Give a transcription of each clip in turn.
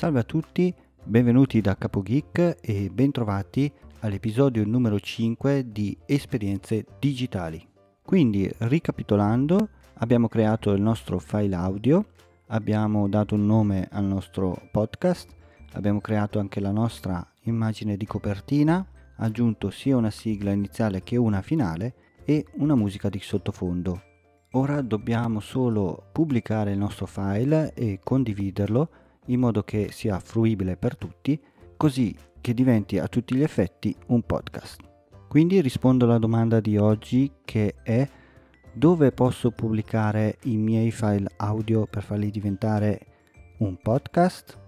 Salve a tutti, benvenuti da Capo Geek e bentrovati all'episodio numero 5 di Esperienze Digitali. Quindi, ricapitolando, abbiamo creato il nostro file audio, abbiamo dato un nome al nostro podcast, abbiamo creato anche la nostra immagine di copertina, aggiunto sia una sigla iniziale che una finale e una musica di sottofondo. Ora dobbiamo solo pubblicare il nostro file e condividerlo in modo che sia fruibile per tutti, così che diventi a tutti gli effetti un podcast. Quindi rispondo alla domanda di oggi che è dove posso pubblicare i miei file audio per farli diventare un podcast?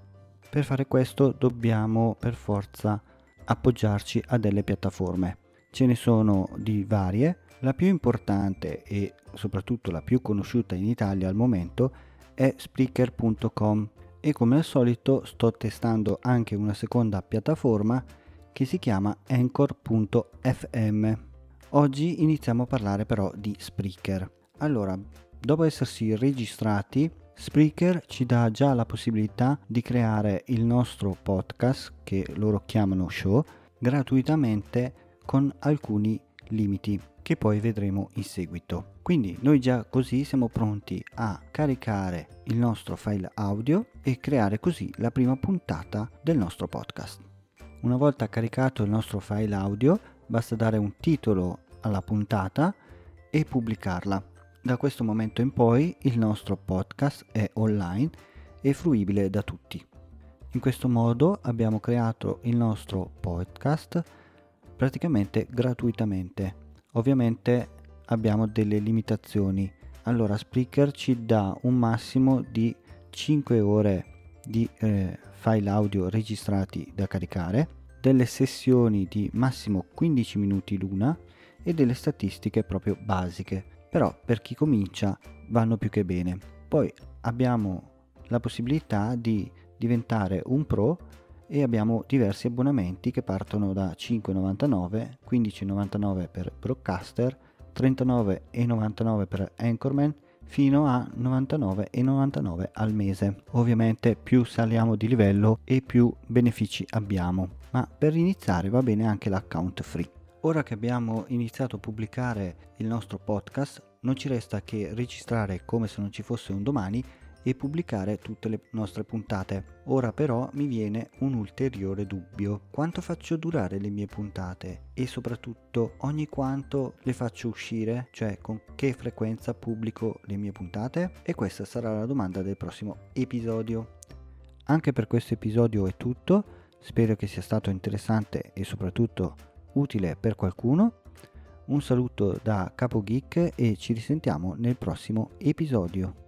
Per fare questo dobbiamo per forza appoggiarci a delle piattaforme. Ce ne sono di varie, la più importante e soprattutto la più conosciuta in Italia al momento è Spreaker.com e come al solito sto testando anche una seconda piattaforma che si chiama Anchor.fm. Oggi iniziamo a parlare però di Spreaker. Allora, dopo essersi registrati, Spreaker ci dà già la possibilità di creare il nostro podcast, che loro chiamano show, gratuitamente con alcuni limiti che poi vedremo in seguito. Quindi noi già così siamo pronti a caricare il nostro file audio e creare così la prima puntata del nostro podcast. Una volta caricato il nostro file audio basta dare un titolo alla puntata e pubblicarla. Da questo momento in poi il nostro podcast è online e fruibile da tutti. In questo modo abbiamo creato il nostro podcast praticamente gratuitamente Ovviamente abbiamo delle limitazioni. Allora Spreaker ci dà un massimo di 5 ore di eh, file audio registrati da caricare, delle sessioni di massimo 15 minuti l'una e delle statistiche proprio basiche. Però per chi comincia vanno più che bene. Poi abbiamo la possibilità di diventare un pro e abbiamo diversi abbonamenti che partono da 5,99, 15,99 per Broadcaster, 39,99 per Anchorman fino a 99,99 al mese. Ovviamente più saliamo di livello e più benefici abbiamo, ma per iniziare va bene anche l'account free. Ora che abbiamo iniziato a pubblicare il nostro podcast, non ci resta che registrare come se non ci fosse un domani e pubblicare tutte le nostre puntate. Ora però mi viene un ulteriore dubbio. Quanto faccio durare le mie puntate? E soprattutto ogni quanto le faccio uscire? Cioè con che frequenza pubblico le mie puntate? E questa sarà la domanda del prossimo episodio. Anche per questo episodio è tutto. Spero che sia stato interessante e soprattutto utile per qualcuno. Un saluto da Capo Geek e ci risentiamo nel prossimo episodio.